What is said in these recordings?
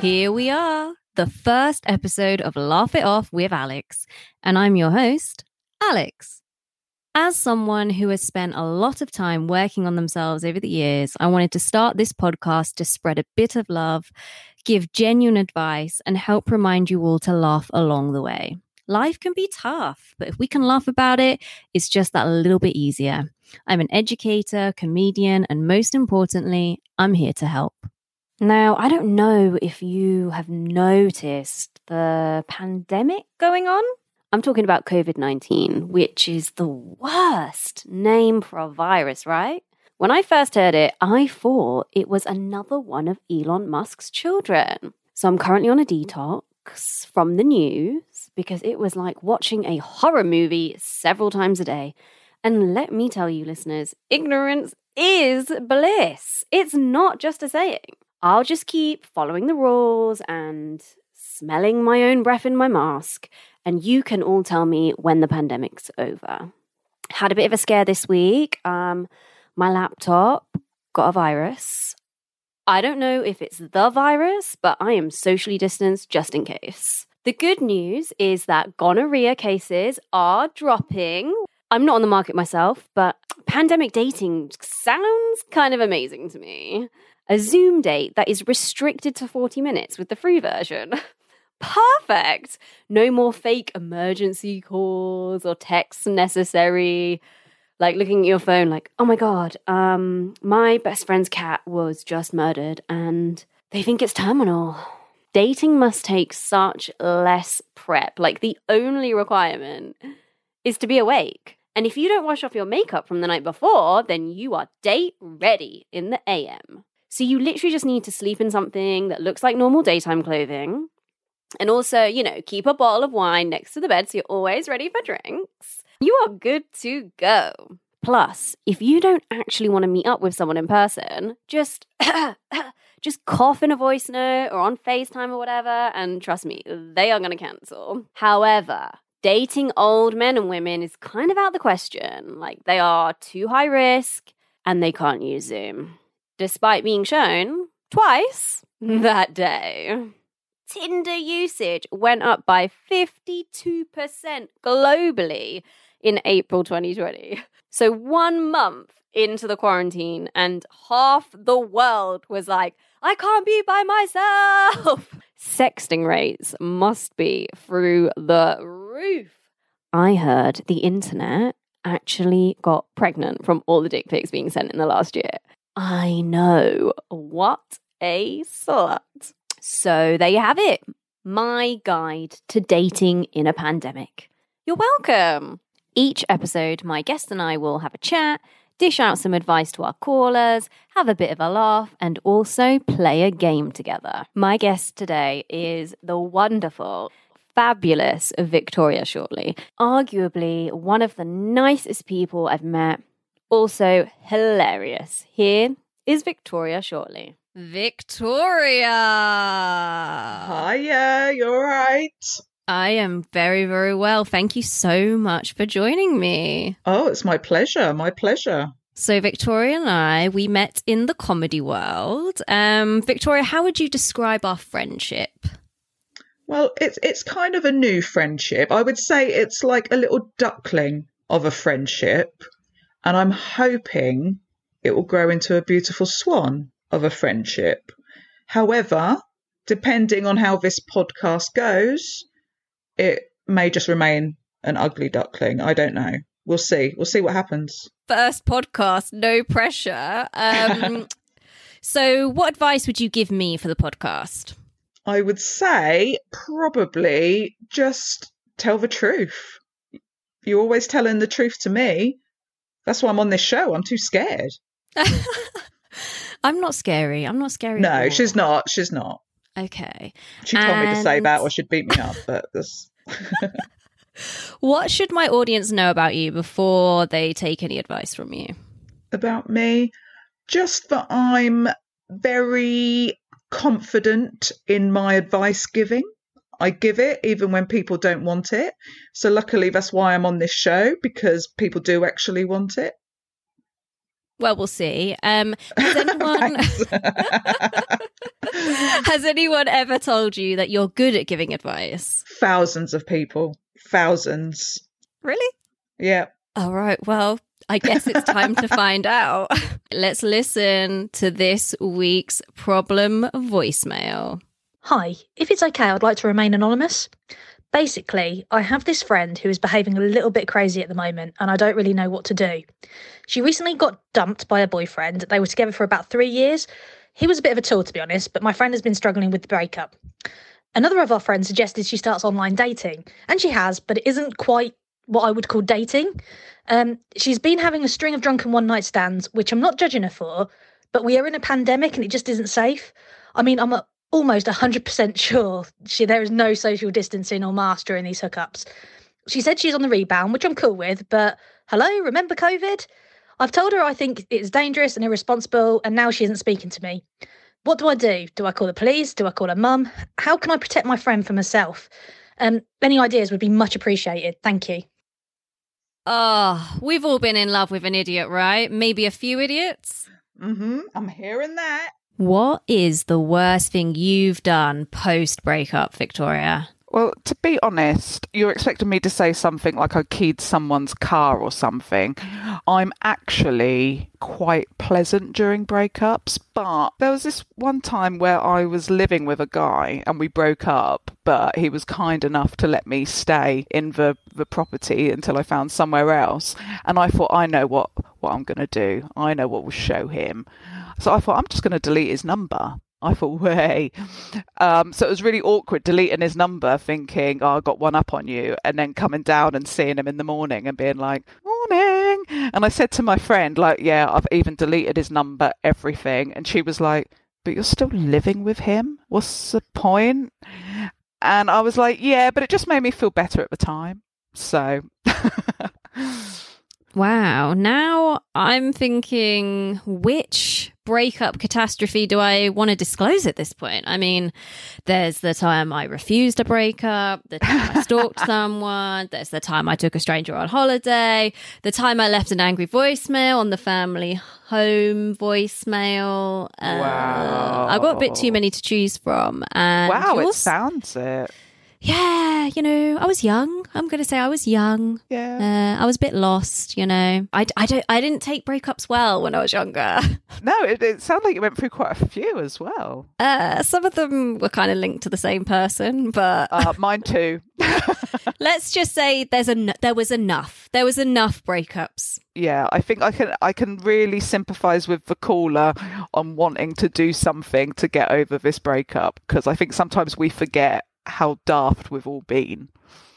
Here we are, the first episode of Laugh It Off with Alex, and I'm your host, Alex. As someone who has spent a lot of time working on themselves over the years, I wanted to start this podcast to spread a bit of love, give genuine advice, and help remind you all to laugh along the way. Life can be tough, but if we can laugh about it, it's just that a little bit easier. I'm an educator, comedian, and most importantly, I'm here to help. Now, I don't know if you have noticed the pandemic going on. I'm talking about COVID 19, which is the worst name for a virus, right? When I first heard it, I thought it was another one of Elon Musk's children. So I'm currently on a detox from the news because it was like watching a horror movie several times a day. And let me tell you, listeners, ignorance is bliss. It's not just a saying. I'll just keep following the rules and smelling my own breath in my mask and you can all tell me when the pandemic's over. Had a bit of a scare this week. Um, my laptop got a virus. I don't know if it's the virus, but I am socially distanced just in case. The good news is that gonorrhea cases are dropping. I'm not on the market myself, but pandemic dating sounds kind of amazing to me. A Zoom date that is restricted to 40 minutes with the free version. Perfect. No more fake emergency calls or texts necessary. Like looking at your phone, like, oh my God, um, my best friend's cat was just murdered and they think it's terminal. Dating must take such less prep. Like, the only requirement is to be awake. And if you don't wash off your makeup from the night before, then you are date ready in the AM. So you literally just need to sleep in something that looks like normal daytime clothing and also, you know, keep a bottle of wine next to the bed so you're always ready for drinks. You are good to go. Plus, if you don't actually want to meet up with someone in person, just just cough in a voice note or on FaceTime or whatever, and trust me, they are going to cancel. However, dating old men and women is kind of out the question. Like, they are too high risk and they can't use Zoom, despite being shown twice mm-hmm. that day. Tinder usage went up by 52% globally in April 2020. So, one month into the quarantine, and half the world was like, I can't be by myself. Sexting rates must be through the roof. I heard the internet actually got pregnant from all the dick pics being sent in the last year. I know. What a slut. So there you have it. My guide to dating in a pandemic. You're welcome. Each episode, my guest and I will have a chat, dish out some advice to our callers, have a bit of a laugh, and also play a game together. My guest today is the wonderful, fabulous Victoria Shortley, arguably one of the nicest people I've met, also hilarious. Here is Victoria Shortley. Victoria. Hiya, you're right. I am very, very well. Thank you so much for joining me. Oh, it's my pleasure. My pleasure. So, Victoria and I, we met in the comedy world. Um, Victoria, how would you describe our friendship? Well, it's it's kind of a new friendship. I would say it's like a little duckling of a friendship, and I'm hoping it will grow into a beautiful swan of a friendship. However, depending on how this podcast goes, it may just remain an ugly duckling. I don't know. We'll see. We'll see what happens. First podcast, no pressure. Um, so, what advice would you give me for the podcast? I would say probably just tell the truth. You're always telling the truth to me. That's why I'm on this show. I'm too scared. I'm not scary. I'm not scary. No, she's not. She's not. Okay. She told and... me to say that or she'd beat me up, but this. what should my audience know about you before they take any advice from you? About me? Just that I'm very confident in my advice giving. I give it even when people don't want it. So, luckily, that's why I'm on this show because people do actually want it. Well, we'll see. Um, has anyone Has anyone ever told you that you're good at giving advice? Thousands of people. Thousands. Really? Yeah. All right. Well, I guess it's time to find out. Let's listen to this week's problem voicemail. Hi, if it's okay, I'd like to remain anonymous. Basically, I have this friend who is behaving a little bit crazy at the moment, and I don't really know what to do. She recently got dumped by a boyfriend. They were together for about three years. He was a bit of a tool, to be honest, but my friend has been struggling with the breakup. Another of our friends suggested she starts online dating, and she has, but it isn't quite what I would call dating. Um, she's been having a string of drunken one night stands, which I'm not judging her for, but we are in a pandemic and it just isn't safe. I mean, I'm almost 100% sure she, there is no social distancing or mask during these hookups. She said she's on the rebound, which I'm cool with, but hello, remember COVID? I've told her I think it's dangerous and irresponsible, and now she isn't speaking to me. What do I do? Do I call the police? Do I call her mum? How can I protect my friend from herself? Um, any ideas would be much appreciated. Thank you. Oh, we've all been in love with an idiot, right? Maybe a few idiots? Mm-hmm. I'm hearing that. What is the worst thing you've done post breakup, Victoria? Well, to be honest, you're expecting me to say something like I keyed someone's car or something. I'm actually quite pleasant during breakups, but there was this one time where I was living with a guy and we broke up, but he was kind enough to let me stay in the, the property until I found somewhere else. And I thought, I know what, what I'm going to do. I know what will show him. So I thought, I'm just going to delete his number. I thought, way. Um, so it was really awkward deleting his number, thinking, oh, I got one up on you, and then coming down and seeing him in the morning and being like, morning. And I said to my friend, like, yeah, I've even deleted his number, everything. And she was like, but you're still living with him? What's the point? And I was like, yeah, but it just made me feel better at the time. So. Wow. Now I'm thinking, which breakup catastrophe do I want to disclose at this point? I mean, there's the time I refused a breakup, the time I stalked someone, there's the time I took a stranger on holiday, the time I left an angry voicemail on the family home voicemail. Uh, Wow. I've got a bit too many to choose from. And wow, it sounds it. Yeah, you know, I was young. I'm going to say I was young. Yeah. Uh, I was a bit lost, you know. I, I don't I didn't take breakups well when I was younger. No, it, it sounded like you went through quite a few as well. Uh, some of them were kind of linked to the same person, but Uh, mine too. let's just say there's a there was enough. There was enough breakups. yeah, I think I can I can really sympathise with the caller on wanting to do something to get over this breakup because I think sometimes we forget how daft we've all been.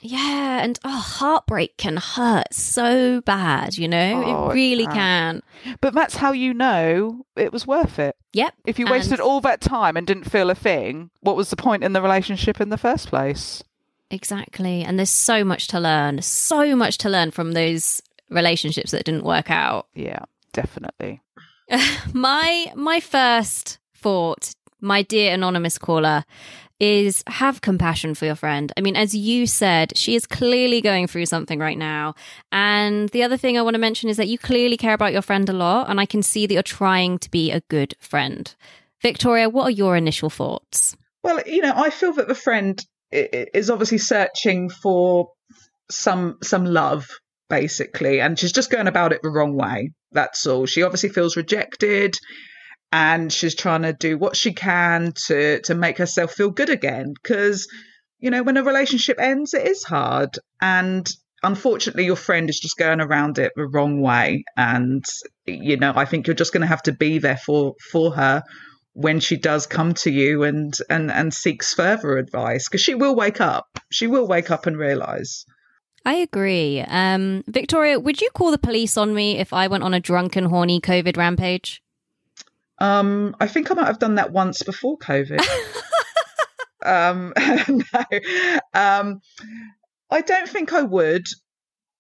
Yeah, and oh, heartbreak can hurt so bad, you know. Oh, it it really can. can. But that's how you know it was worth it. Yep. If you wasted And- all that time and didn't feel a thing, what was the point in the relationship in the first place? Exactly. And there's so much to learn. So much to learn from those relationships that didn't work out. Yeah, definitely. my my first thought, my dear anonymous caller, is have compassion for your friend. I mean, as you said, she is clearly going through something right now. And the other thing I want to mention is that you clearly care about your friend a lot, and I can see that you're trying to be a good friend. Victoria, what are your initial thoughts? Well, you know, I feel that the friend is obviously searching for some some love, basically, and she's just going about it the wrong way. That's all. She obviously feels rejected, and she's trying to do what she can to to make herself feel good again. Because you know, when a relationship ends, it is hard, and unfortunately, your friend is just going around it the wrong way. And you know, I think you're just going to have to be there for for her when she does come to you and and and seeks further advice because she will wake up she will wake up and realize I agree. Um, Victoria, would you call the police on me if I went on a drunken, horny COVID rampage? Um i think i might have done that once before covid. Um no. Um i don't think i would.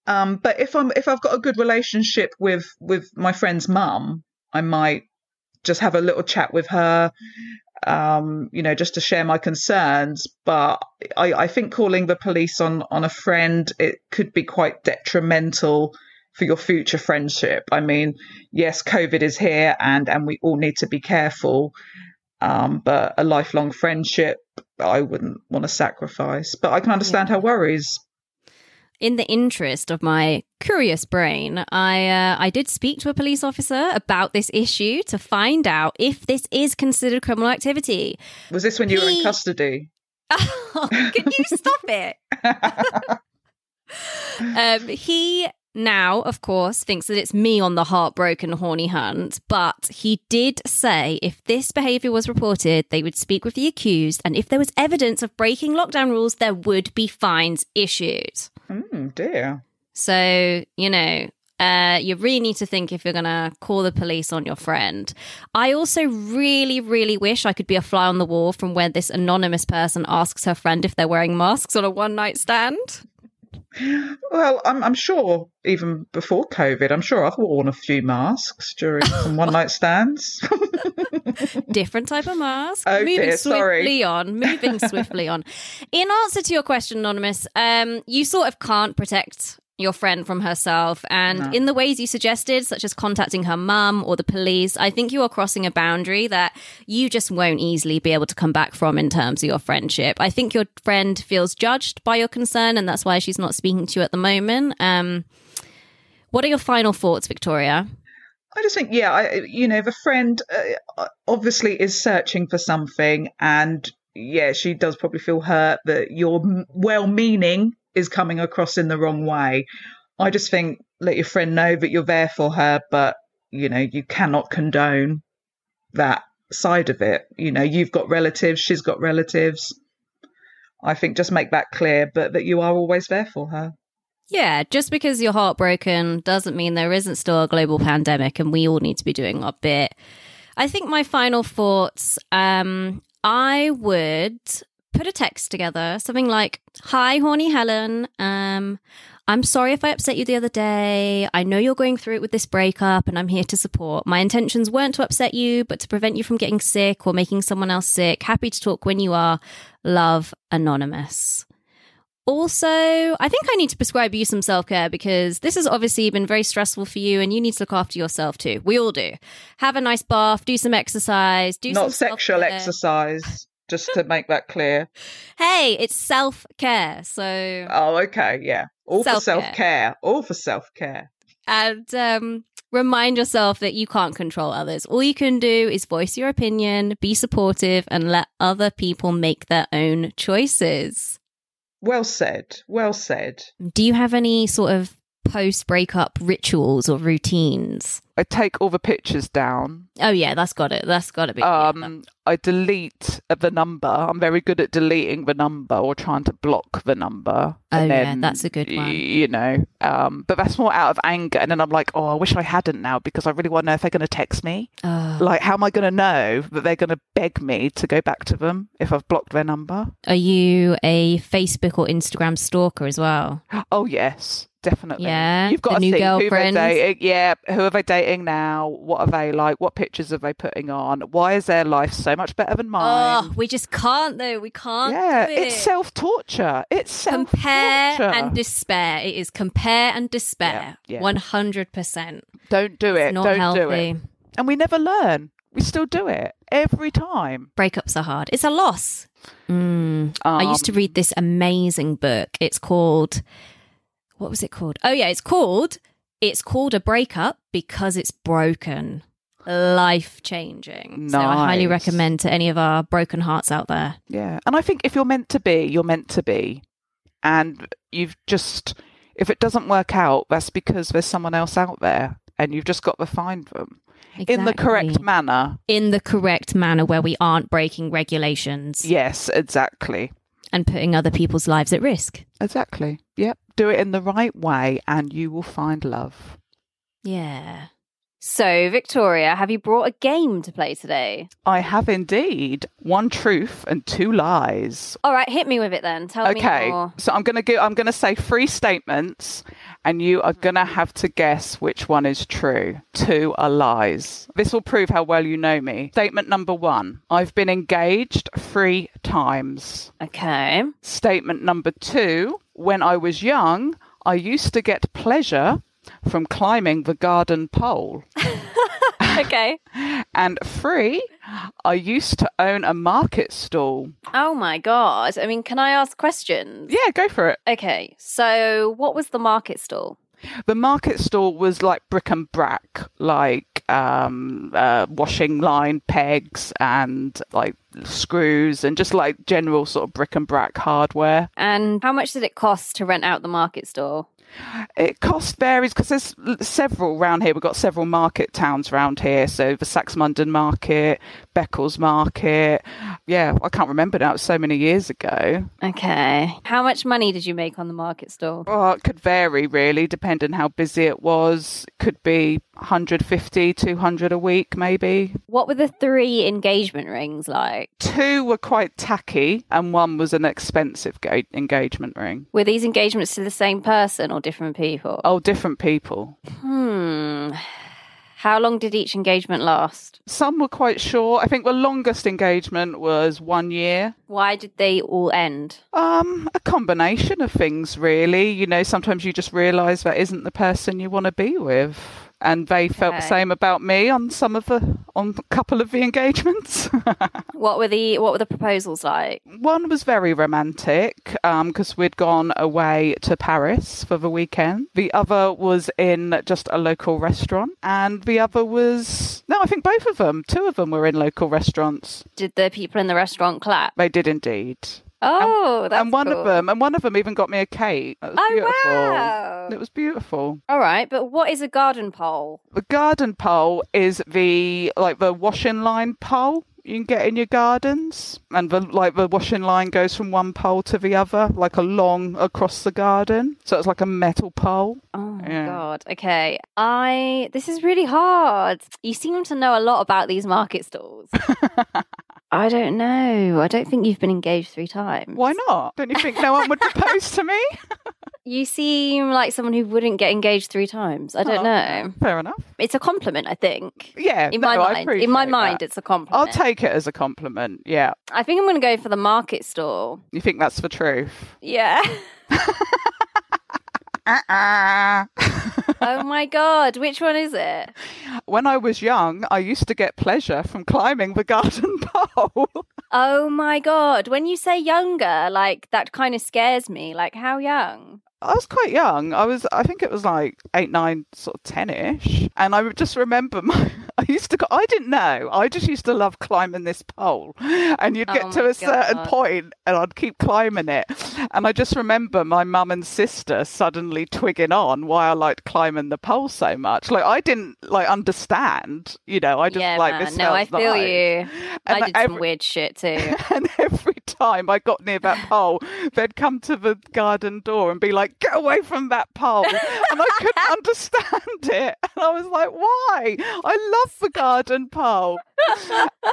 Um but if i'm if i've got a good relationship with with my friend's mum i might just have a little chat with her um you know just to share my concerns. But i i think calling the police on on a friend it could be quite detrimental for your future friendship i mean yes covid is here and and we all need to be careful Um, but a lifelong friendship, I wouldn't want to sacrifice. But I can understand her worries. in the interest of my curious brain, I uh, I did speak to a police officer about this issue to find out if this is considered criminal activity. Was this when you were in custody? Oh, can you stop it? um, he now, of course, thinks that it's me on the heartbroken horny hunt, but he did say if this behaviour was reported, they would speak with the accused, and if there was evidence of breaking lockdown rules, there would be fines issued. Mm, dear. So, you know, uh, you really need to think if you're going to call the police on your friend. I also really, really wish I could be a fly on the wall from where this anonymous person asks her friend if they're wearing masks on a one night stand. Well, I'm, I'm sure even before COVID, I'm sure I've worn a few masks during some one night stands. Different type of mask. Oh, moving dear, swiftly sorry. on. Moving swiftly on. In answer to your question, Anonymous, um, you sort of can't protect your friend from herself. And No. in the ways you suggested, such as contacting her mum or the police, I think you are crossing a boundary that you just won't easily be able to come back from in terms of your friendship. I think your friend feels judged by your concern, and that's why she's not speaking to you at the moment. Um, what are your final thoughts, Victoria? I just think, yeah, I, you know, the friend uh, obviously is searching for something, and yeah, she does probably feel hurt that your m- well-meaning is coming across in the wrong way. I just think let your friend know that you're there for her, but you know, you cannot condone that side of it. You know, you've got relatives, she's got relatives. I think just make that clear, but that you are always there for her. Yeah, just because you're heartbroken doesn't mean there isn't still a global pandemic and we all need to be doing our bit. I think my final thoughts um I would put a text together, something like, "Hi, horny Helen. Um I'm sorry if I upset you the other day. I know you're going through it with this breakup and I'm here to support. My intentions weren't to upset you, but to prevent you from getting sick or making someone else sick. Happy to talk when you are. Love, Anonymous." Also, I think I need to prescribe you some self care because this has obviously been very stressful for you and you need to look after yourself too. We all do. Have a nice bath, do some exercise, do some Not sexual self-care. exercise, just to make that clear. Hey, it's self care. So, Oh, okay, yeah. All for Self-care. self care. All for self care. and um, remind yourself that you can't control others. All you can do is voice your opinion, be supportive, and let other people make their own choices. Well said. Well said. Do you have any sort of post breakup rituals or routines? I take all the pictures down. Oh yeah, that's got it. That's got to be. Um, I delete the number. I'm very good at deleting the number or trying to block the number. Oh, And yeah, that's a good one. You know, um, but that's more out of anger. And then I'm like, oh, I wish I hadn't now because I really want to know if they're going to text me. Oh. Like, how am I going to know that they're going to beg me to go back to them if I've blocked their number? Are you a Facebook or Instagram stalker as well? Oh yes, definitely. Yeah, you've got to new see who they're girlfriends. dating. Yeah, who are they dating now? What are they like? What pictures are they putting on? Why is their life so much better than mine? Oh, we just can't though. We can't. yeah, it. it's self torture. It's self compare and despair. It is compare and despair. One hundred percent. Don't do it. Not Don't healthy. do it. And we never learn. We still do it every time. Breakups are hard. It's a loss. Mm. I used to Um, read this amazing book. It's called. What was it called? Oh yeah, it's called. It's called a breakup because it's broken. Life changing. So I highly recommend to any of our broken hearts out there. Yeah. And I think if you're meant to be, you're meant to be. And you've just, if it doesn't work out, that's because there's someone else out there and you've just got to find them in the correct manner. in the correct manner where we aren't breaking regulations Yes, exactly. and putting other people's lives at risk. Exactly. Yep. Do it in the right way and you will find love. Yeah. So, Victoria, have you brought a game to play today? I have indeed one truth and two lies. All right, hit me with it then. Tell Okay, me more. Okay, so I'm gonna go. I'm gonna say three statements, and you are gonna mm-hmm. have to guess which one is true. Two are lies. This will prove how well you know me. Statement number one: I've been engaged three times. Okay. Statement number two: When I was young, I used to get pleasure from climbing the garden pole. okay. And three, I used to own a market stall. Oh my god. I mean, can I ask questions? Yeah, go for it. Okay. So, what was the market stall? The market stall was like brick and brack, like um, uh, washing line pegs and like screws and just like general sort of brick and brack hardware. And how much did it cost to rent out the market stall? It cost varies because there's several around here. We've got several market towns around here. So the Saxmundham Market, Beccles Market. Yeah, I can't remember now. It was so many years ago. Okay. How much money did you make on the market stall? Well, oh, it could vary really, depending how busy it was. Could be 150, 200 a week, maybe. What were the three engagement rings like? Two were quite tacky, and one was an expensive ga- engagement ring. Were these engagements to the same person or different people? Oh, different people. Hmm. How long did each engagement last? Some were quite short. I think the longest engagement was one year. Why did they all end? Um, a combination of things, really. You know, sometimes you just realise that isn't the person you want to be with. And they felt the same about me on some of the on a couple of the engagements. What were the what were the proposals like? One was very romantic um, because we'd gone away to Paris for the weekend. The other was in just a local restaurant, and the other was no, I think both of them. Two of them were in local restaurants. Did the people in the restaurant clap? They did indeed. Oh, that's and one cool. of them, and one of them even got me a cake. It was Oh beautiful. wow! It was beautiful. All right, but what is a garden pole? The garden pole is the like the washing line pole you can get in your gardens, and the like the washing line goes from one pole to the other, like along across the garden. So it's like a metal pole. Oh my Yeah. god. Okay. I this is really hard. You seem to know a lot about these market stalls. I don't know. I don't think you've been engaged three times. Why not? Don't you think no one would propose to me? You seem like someone who wouldn't get engaged three times. I don't Oh, know. Fair enough. It's a compliment, I think. Yeah, In no, my mind, in my mind, that. it's a I'll take it as a compliment. Yeah, I think I'm going to go for the market stall. you think that's the truth? Yeah. Uh-uh. Oh my god, which one is it? when I was young, I used to get pleasure from climbing the garden pole. Oh my god, when you say younger, like that kind of scares me. Like how young? I was quite young. I was, I think it was like eight, nine, sort of ten-ish. And I just remember my, I used to, I didn't know. I just used to love climbing this pole. And you'd oh get Oh to a certain point and I'd keep climbing it. And I just remember my mum and sister suddenly twigging on why I liked climbing the pole so much. Like I didn't like understand, you know, I just yeah, like man. this. No, I feel nice. you. I And did some weird shit too. and every time I got near that pole, they'd come to the garden door and be like, "Get away from that pole!" And I couldn't understand it. And I was like, "Why? I love the garden pole."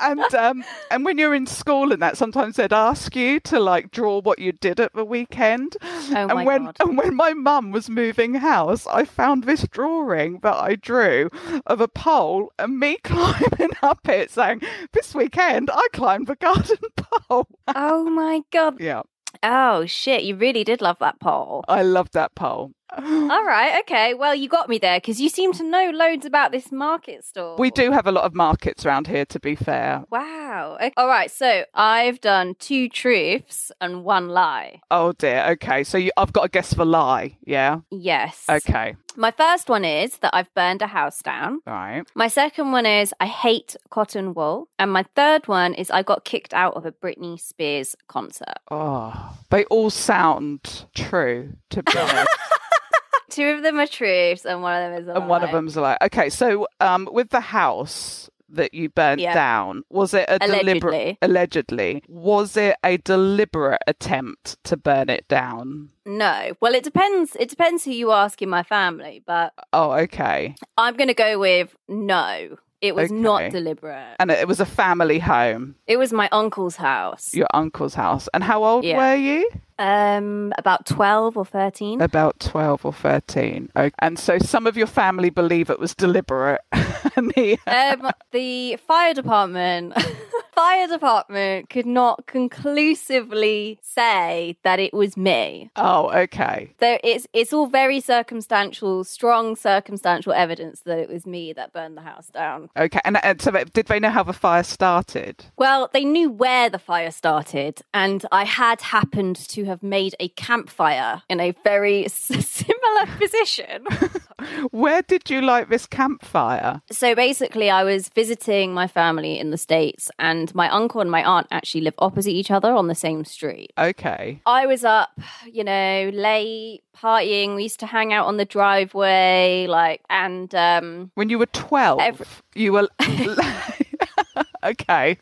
and um, and when you're in school and that, sometimes they'd ask you to like draw what you did at the weekend. Oh and my when God. and when my mum was moving house, I found this drawing that I drew of a pole and me climbing up it, saying, "This weekend I climbed the garden pole." oh my god. yeah, Oh shit, you really did love that pole. I loved that pole. All right, okay. Well, you got me there because you seem to know loads about this market store. We do have a lot of markets around here, to be fair. Wow. Okay. All right, so I've done two truths and one lie. Oh dear. Okay, so you, I've got to guess the lie. Yeah. Yes. Okay. My first one is that I've burned a house down. Right. My second one is I hate cotton wool. And my third one is I got kicked out of a Britney Spears concert. Oh, they all sound true, to be honest. Two of them are truths and one of them is a and one of lie. them's like, okay, so um, with the house that you burnt Yeah. down, was it a deliberate? Allegedly. Allegedly, was it a deliberate attempt to burn it down? No. Well, it depends. It depends who you ask in my family, but Oh, okay. I'm going to go with no. It was not deliberate. And it was a family home, It was my uncle's house. your uncle's house. And how old Yeah. were you? Um, about 12 or 13. About 12 or 13. Okay. And so some of your family believe it was deliberate. the, um, the fire department, fire department could not conclusively say that it was me. Oh, okay. There, it's it's all very circumstantial, strong circumstantial evidence that it was me that burned the house down. Okay. And, and so, did they know how the fire started? Well, they knew where the fire started, and I had happened to have made a campfire in a very similar position. Where did you light this campfire? so basically, I was visiting my family in the States, and my uncle and my aunt actually live opposite each other on the same street. Okay. I was up, you know, late partying. We used to hang out on the driveway, like, and um, When you were 12, Every- you were. okay.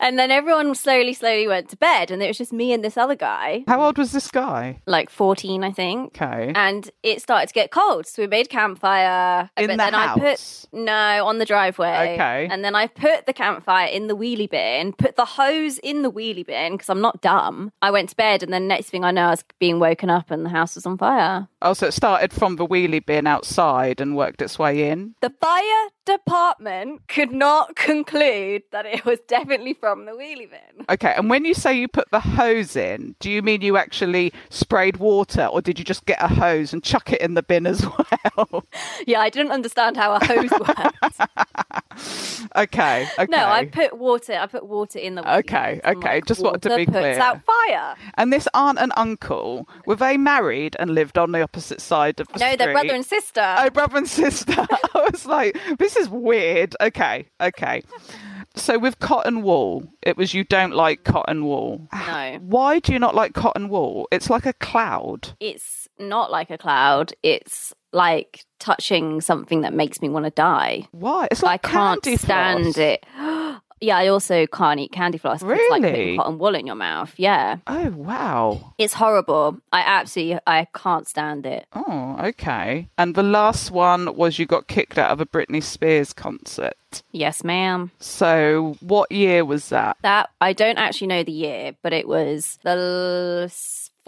and then everyone slowly, slowly went to bed, and it was just me and this other guy, How old was this guy? like fourteen, I think. Okay. And it started to get cold, so we made campfire. In the then I put house? no on the driveway. Okay. And then I put the campfire in the wheelie bin, put the hose in the wheelie bin because I'm not dumb. I went to bed, and then next thing I know, I was being woken up, and the house was on fire. Oh, so it started from the wheelie bin outside and worked its way in? The fire department could not conclude that it was definitely from the wheelie bin. Okay, and when you say you put the hose in, do you mean you actually sprayed water or did you just get a hose and chuck it in the bin as well? Yeah, I didn't understand how a hose worked. okay, okay. No, I put water. I put water in the. Okay, bin. Okay, like, just wanted to be puts clear. out fire. And this aunt and uncle, were they married and lived on the opposite side of the No, street? they're brother and sister. Oh, brother and sister. I was like, this is weird. Okay, okay. So with cotton wool, it was you don't like cotton wool. No. Why do you not like cotton wool? It's like a cloud. It's not like a cloud. It's like touching something that makes me want to die. Why? It's like I can't stand floss. it. yeah, I also can't eat candy floss. It's like Really? putting cotton wool in your mouth. Yeah. Oh wow. It's horrible. I absolutely I can't stand it. Oh, okay. And the last one was you got kicked out of a Britney Spears concert. Yes, ma'am. So what year was that? That I don't actually know the year, but it was the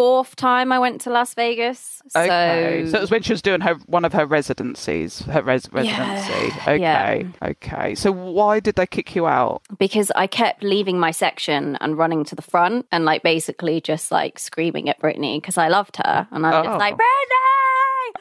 fourth time I went to Las Vegas. Okay. So, So it was when she was doing her one of her residencies, her res- residency. Okay. Yeah. Okay. So why did they kick you out? because I kept leaving my section and running to the front and like basically just like screaming at Britney because I loved her and I'm Oh. just like Britney.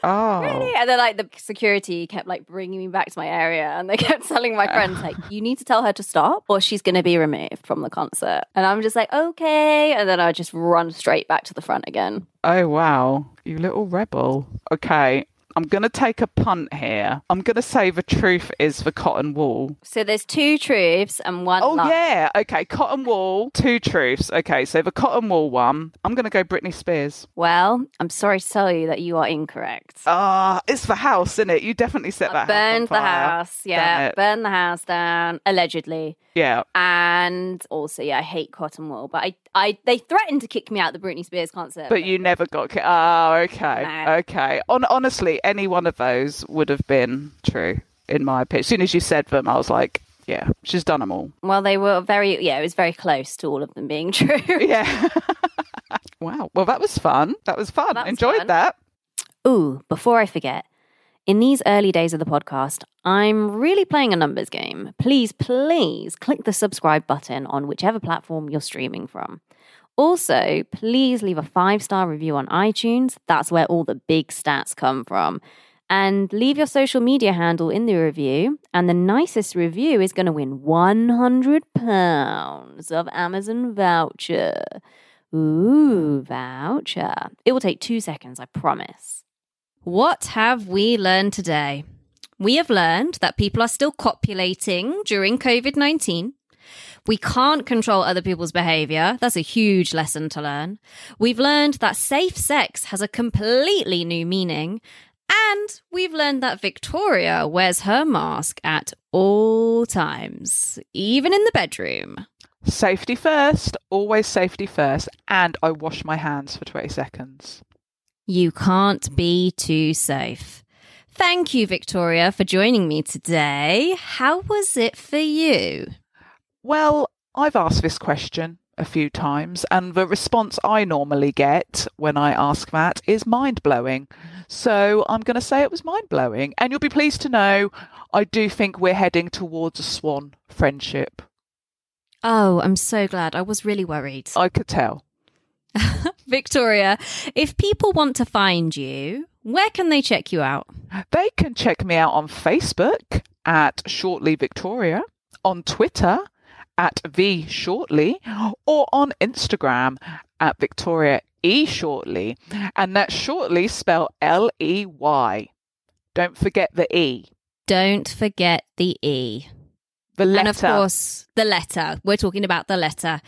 Oh. Britney! And then, like, the security kept like bringing me back to my area, and they kept telling my friends, like, "You need to tell her to stop, or she's going to be removed from the concert." And I'm just like, "Okay," and then I just run straight back to the front again. Oh wow, you little rebel. Okay, I'm gonna take a punt here. I'm gonna say the truth is the cotton wool. So there's two truths and one Oh lie. yeah, okay, cotton wool, two truths. Okay, so the cotton wool one, I'm gonna go Britney Spears. Well, I'm sorry to tell you that you are incorrect. Ah, it's the house, isn't it? You definitely set I that burned house on the house, yeah, burned the house down allegedly. Yeah. And also, yeah, I hate cotton wool, but I, I, they threatened to kick me out of the Britney Spears concert. But you never got. Ki- oh, okay, No. okay. On honestly, any one of those would have been true in my opinion. As soon as you said them, I was like, yeah, she's done them all. well, they were very, yeah, it was very close to all of them being true. Yeah. wow. Well, that was fun. That was fun. That was Enjoyed fun. that. Ooh, before I forget, in these early days of the podcast, I'm really playing a numbers game. Please, please click the subscribe button on whichever platform you're streaming from. Also, please leave a five star review on iTunes. That's where all the big stats come from. And leave your social media handle in the review. And the nicest review is going to win £100 of Amazon voucher. Ooh, voucher. It will take two seconds, I promise. What have we learned today? We have learned that people are still copulating during COVID 19. We can't control other people's behavior. That's a huge lesson to learn. We've learned that safe sex has a completely new meaning. And we've learned that Victoria wears her mask at all times, even in the bedroom. Safety first. Always safety first. And I wash my hands for 20 seconds. You can't be too safe. Thank you, Victoria, for joining me today. How was it for you? Well, I've asked this question a few times, and the response I normally get when I ask that is mind blowing. Mm-hmm. So I'm going to say it was mind blowing. And you'll be pleased to know I do think we're heading towards a swan friendship. Oh, I'm so glad. I was really worried. I could tell. Victoria, if people want to find you, where can they check you out? They can check me out on Facebook at Shortley Victoria, on Twitter at V Shortley, or on Instagram at Victoria E Shortley. And that's Shortley spelled L E Y. Don't forget the E. Don't forget the E. The letter. And of course, the letter. We're talking about the letter.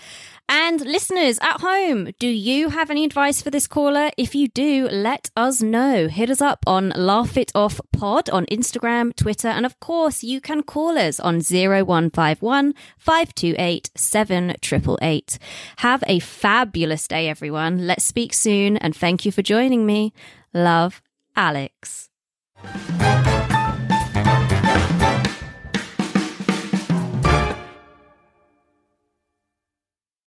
And listeners at home, do you have any advice for this caller? If you do, let us know. Hit us up on Laugh It Off Pod on Instagram, Twitter, and of course, you can call us on 0151 528 7888. Have a fabulous day, everyone. Let's speak soon, and thank you for joining me. Love, Alex.